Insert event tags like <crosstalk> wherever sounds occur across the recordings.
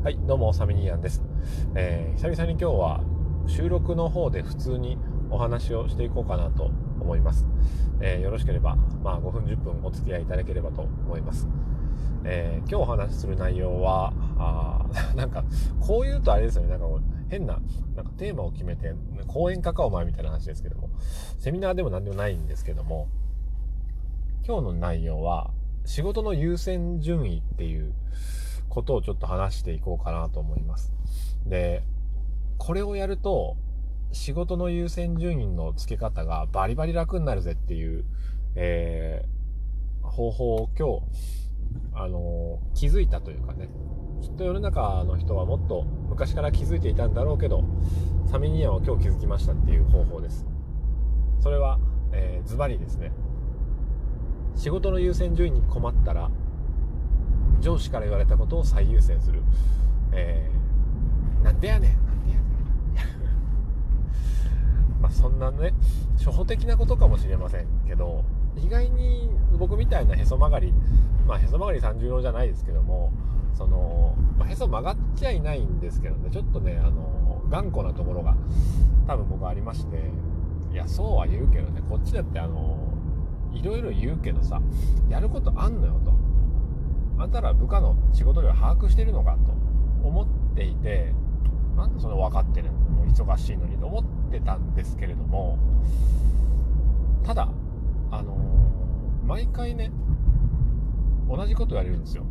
はい、どうも、サミニーアンです、えー、久々に今日は収録の方で普通にお話をしていこうかなと思います。えー、よろしければ、まあ、5分、10分お付き合いいただければと思います。えー、今日お話しする内容は、あ <laughs> なんか、こう言うとあれですよね、なんか変な、なんかテーマを決めて、講演家かお前みたいな話ですけども、セミナーでも何でもないんですけども、今日の内容は、仕事の優先順位っていう、ことをちょっと話していこうかなと思います。で、これをやると、仕事の優先順位の付け方がバリバリ楽になるぜっていう、えー、方法を今日、あのー、気づいたというかね、きっと世の中の人はもっと昔から気づいていたんだろうけど、サミニアンは今日気づきましたっていう方法です。それは、えー、ズバリですね。仕事の優先順位に困ったら上司から言われたことを最優先する、えー、なんでやねん。なんでやねんまあそんなね初歩的なことかもしれませんけど意外に僕みたいなへそ曲がりまあへそ曲がり三重郎じゃないですけどもその、まあ、へそ曲がっちゃいないんですけどねちょっとねあの頑固なところが多分僕ありましていやそうは言うけどねこっちだってあのいろいろ言うけどさやることあんのよと。あんたら部下の仕事量把握してるのかと思っていてなんでそれ分かってるのもう忙しいのにと思ってたんですけれどもただあの、毎回ね同じこと言われるんですよ。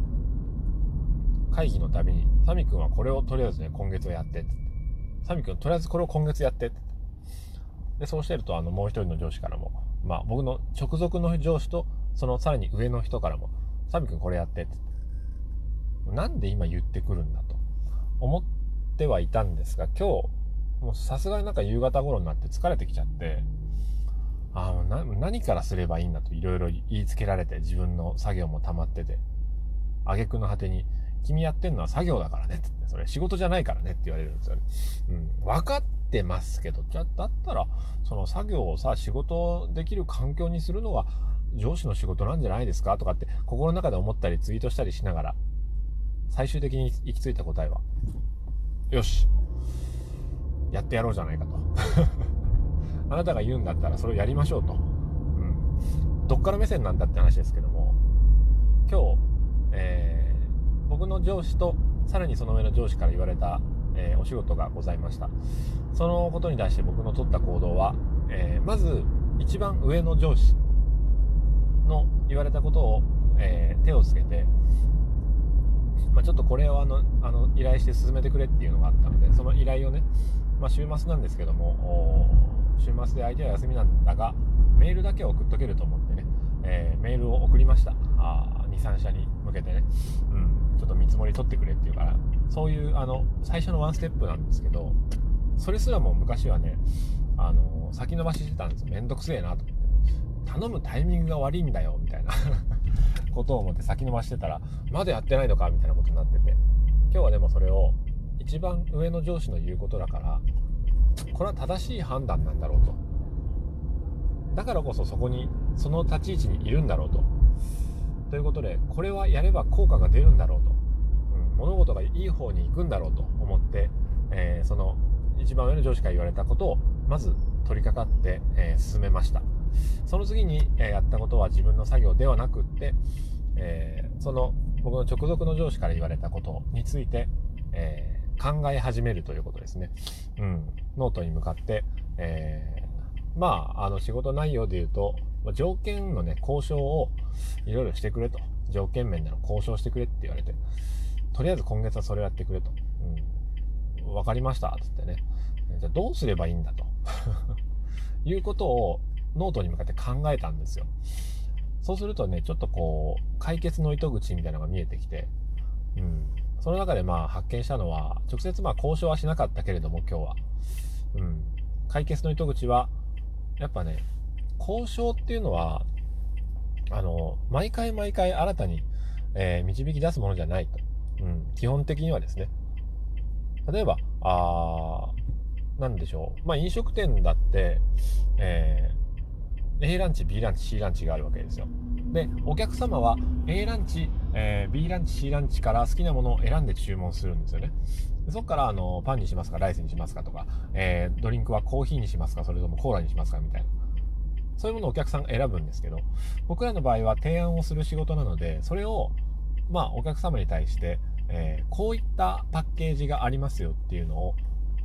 会議のたびに「サミ君はこれをとりあえずね今月はやって」って「サミ君とりあえずこれを今月やって」って。でそうしてるとあのもう一人の上司からもまあ僕の直属の上司とそのさらに上の人からもサミ君これやってってなんで今言ってくるんだと思ってはいたんですが今日もうさすがになんか夕方頃になって疲れてきちゃってああ何からすればいいんだといろいろ言いつけられて自分の作業も溜まってて挙句の果てに君やってんのは作業だからねってそれ仕事じゃないからねって言われるんですよね。うん。分かってますけど、じゃ、だったら、その作業をさ、仕事できる環境にするのが上司の仕事なんじゃないですか？とかって心の中で思ったりツイートしたりしながら最終的に行き着いた答えはよしやってやろうじゃないかと。<laughs> あなたが言うんだったらそれをやりましょうと、うん、どっから目線なんだって話ですけども今日、えー、僕の上司とさらにその上の上司から言われた、えー、お仕事がございました。そのことに対して僕の取った行動は、えー、まず一番上の上司の言われたことを、えー、手をつけて、まあ、ちょっとこれをあのあの依頼して進めてくれっていうのがあったのでその依頼をね、まあ、週末なんですけども週末で相手は休みなんだがメールだけ送っとけると思ってね、えー、メールを送りました。23社に向けてね、うん、ちょっと見積もり取ってくれっていうからそういうあの最初のワンステップなんですけどそれすらも昔はねあの先延ばししてたんですよ。めんどくせえなと。頼むタイミングが悪いんだよみたいな。<laughs> ことを思って先延ばしてたらまだやってないのかみたいなことになってて。今日はでもそれを一番上の上司の言うことだからこれは正しい判断なんだろうと。だからこそそこにその立ち位置にいるんだろうと。ということでこれはやれば効果が出るんだろうと、うん、物事がいい方に行くんだろうと思って、えー、その一番上の上司から言われたことをまず取り掛かって、えー、進めましたその次に、えやったことは自分の作業ではなくって、えー、その僕の直属の上司から言われたことについて、えー、考え始めるということですね。うん。ノートに向かって、えー、まあ、あの仕事内容で言うと、条件のね、交渉をいろいろしてくれと。条件面での交渉してくれって言われて、とりあえず今月はそれをやってくれと。うん。かりました。つってね。じゃあどうすればいいんだと。<laughs> いうことをノートに向かって考えたんですよ。そうするとね、ちょっとこう、解決の糸口みたいなのが見えてきて、うん。その中でまあ発見したのは、直接まあ交渉はしなかったけれども今日は。うん。解決の糸口は、やっぱね、交渉っていうのは、あの、毎回毎回新たに、えー、導き出すものじゃないと。うん。基本的にはですね。例えば、あなんでしょう。まあ飲食店だって、えー、A ランチ、B ランチ、C ランチがあるわけですよ。でお客様は A ランチ、えー、B ランチ C ランチから好きなものを選んで注文するんですよねそこからあのパンにしますかライスにしますかとか、えー、ドリンクはコーヒーにしますかそれともコーラにしますかみたいなそういうものをお客さんが選ぶんですけど僕らの場合は提案をする仕事なのでそれをまあお客様に対して、えー、こういったパッケージがありますよっていうのを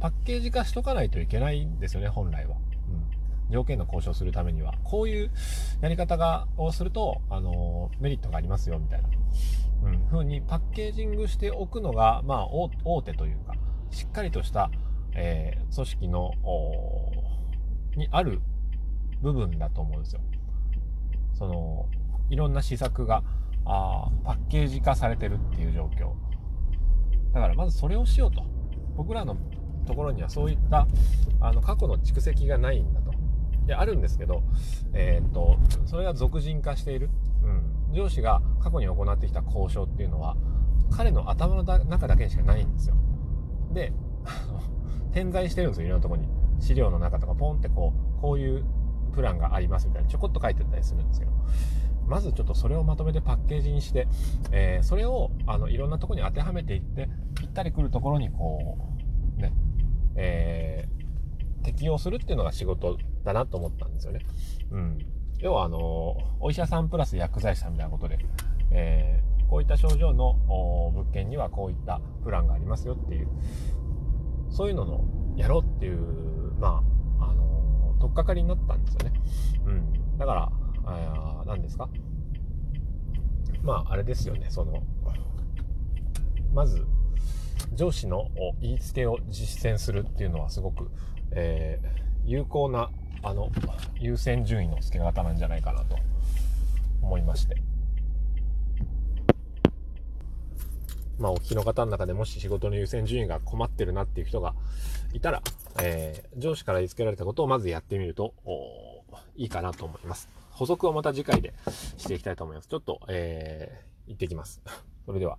パッケージ化しとかないといけないんですよね本来は。うん条件の交渉するためには、こういうやり方がをすると、あのメリットがありますよ、みたいな、うん、風にパッケージングしておくのが、まあ、大手というか、しっかりとした、えー、組織の、にある部分だと思うんですよ。その、いろんな施策が、あパッケージ化されてるっていう状況。だからまずそれをしようと。僕らのところにはそういったあの過去の蓄積がないんだと。であるんですけど、えー、っとそれが俗人化している、うん、上司が過去に行ってきた交渉っていうのは彼の頭の中だけにしかないんですよ。で <laughs> 点在してるんですよいろんなとこに。資料の中とかポンってこうこういうプランがありますみたいなちょこっと書いてたりするんですけど。まずちょっとそれをまとめてパッケージにして、えー、それをあのいろんなとこに当てはめていってぴったりくるところにこうねえー、適用するっていうのが仕事だなと思ったんですよね。うん。要は、あの、お医者さんプラス薬剤師さんみたいなことで、えー、こういった症状の物件にはこういったプランがありますよっていう、そういうののやろうっていう、まあ、あの、とっかかりになったんですよね。うん。だから、あ何ですか？まあ、あれですよね、その、まず、上司の言いつけを実践するっていうのはすごく、えー、有効なあの優先順位の付け方なんじゃないかなと思いまして。まあ、お聞きの方の中でもし仕事の優先順位が困ってるなっていう人がいたら、えー、上司から言いつけられたことをまずやってみるといいかなと思います。補足をまた次回でしていきたいと思います。ちょっと、えー、行ってきます。<laughs> それでは。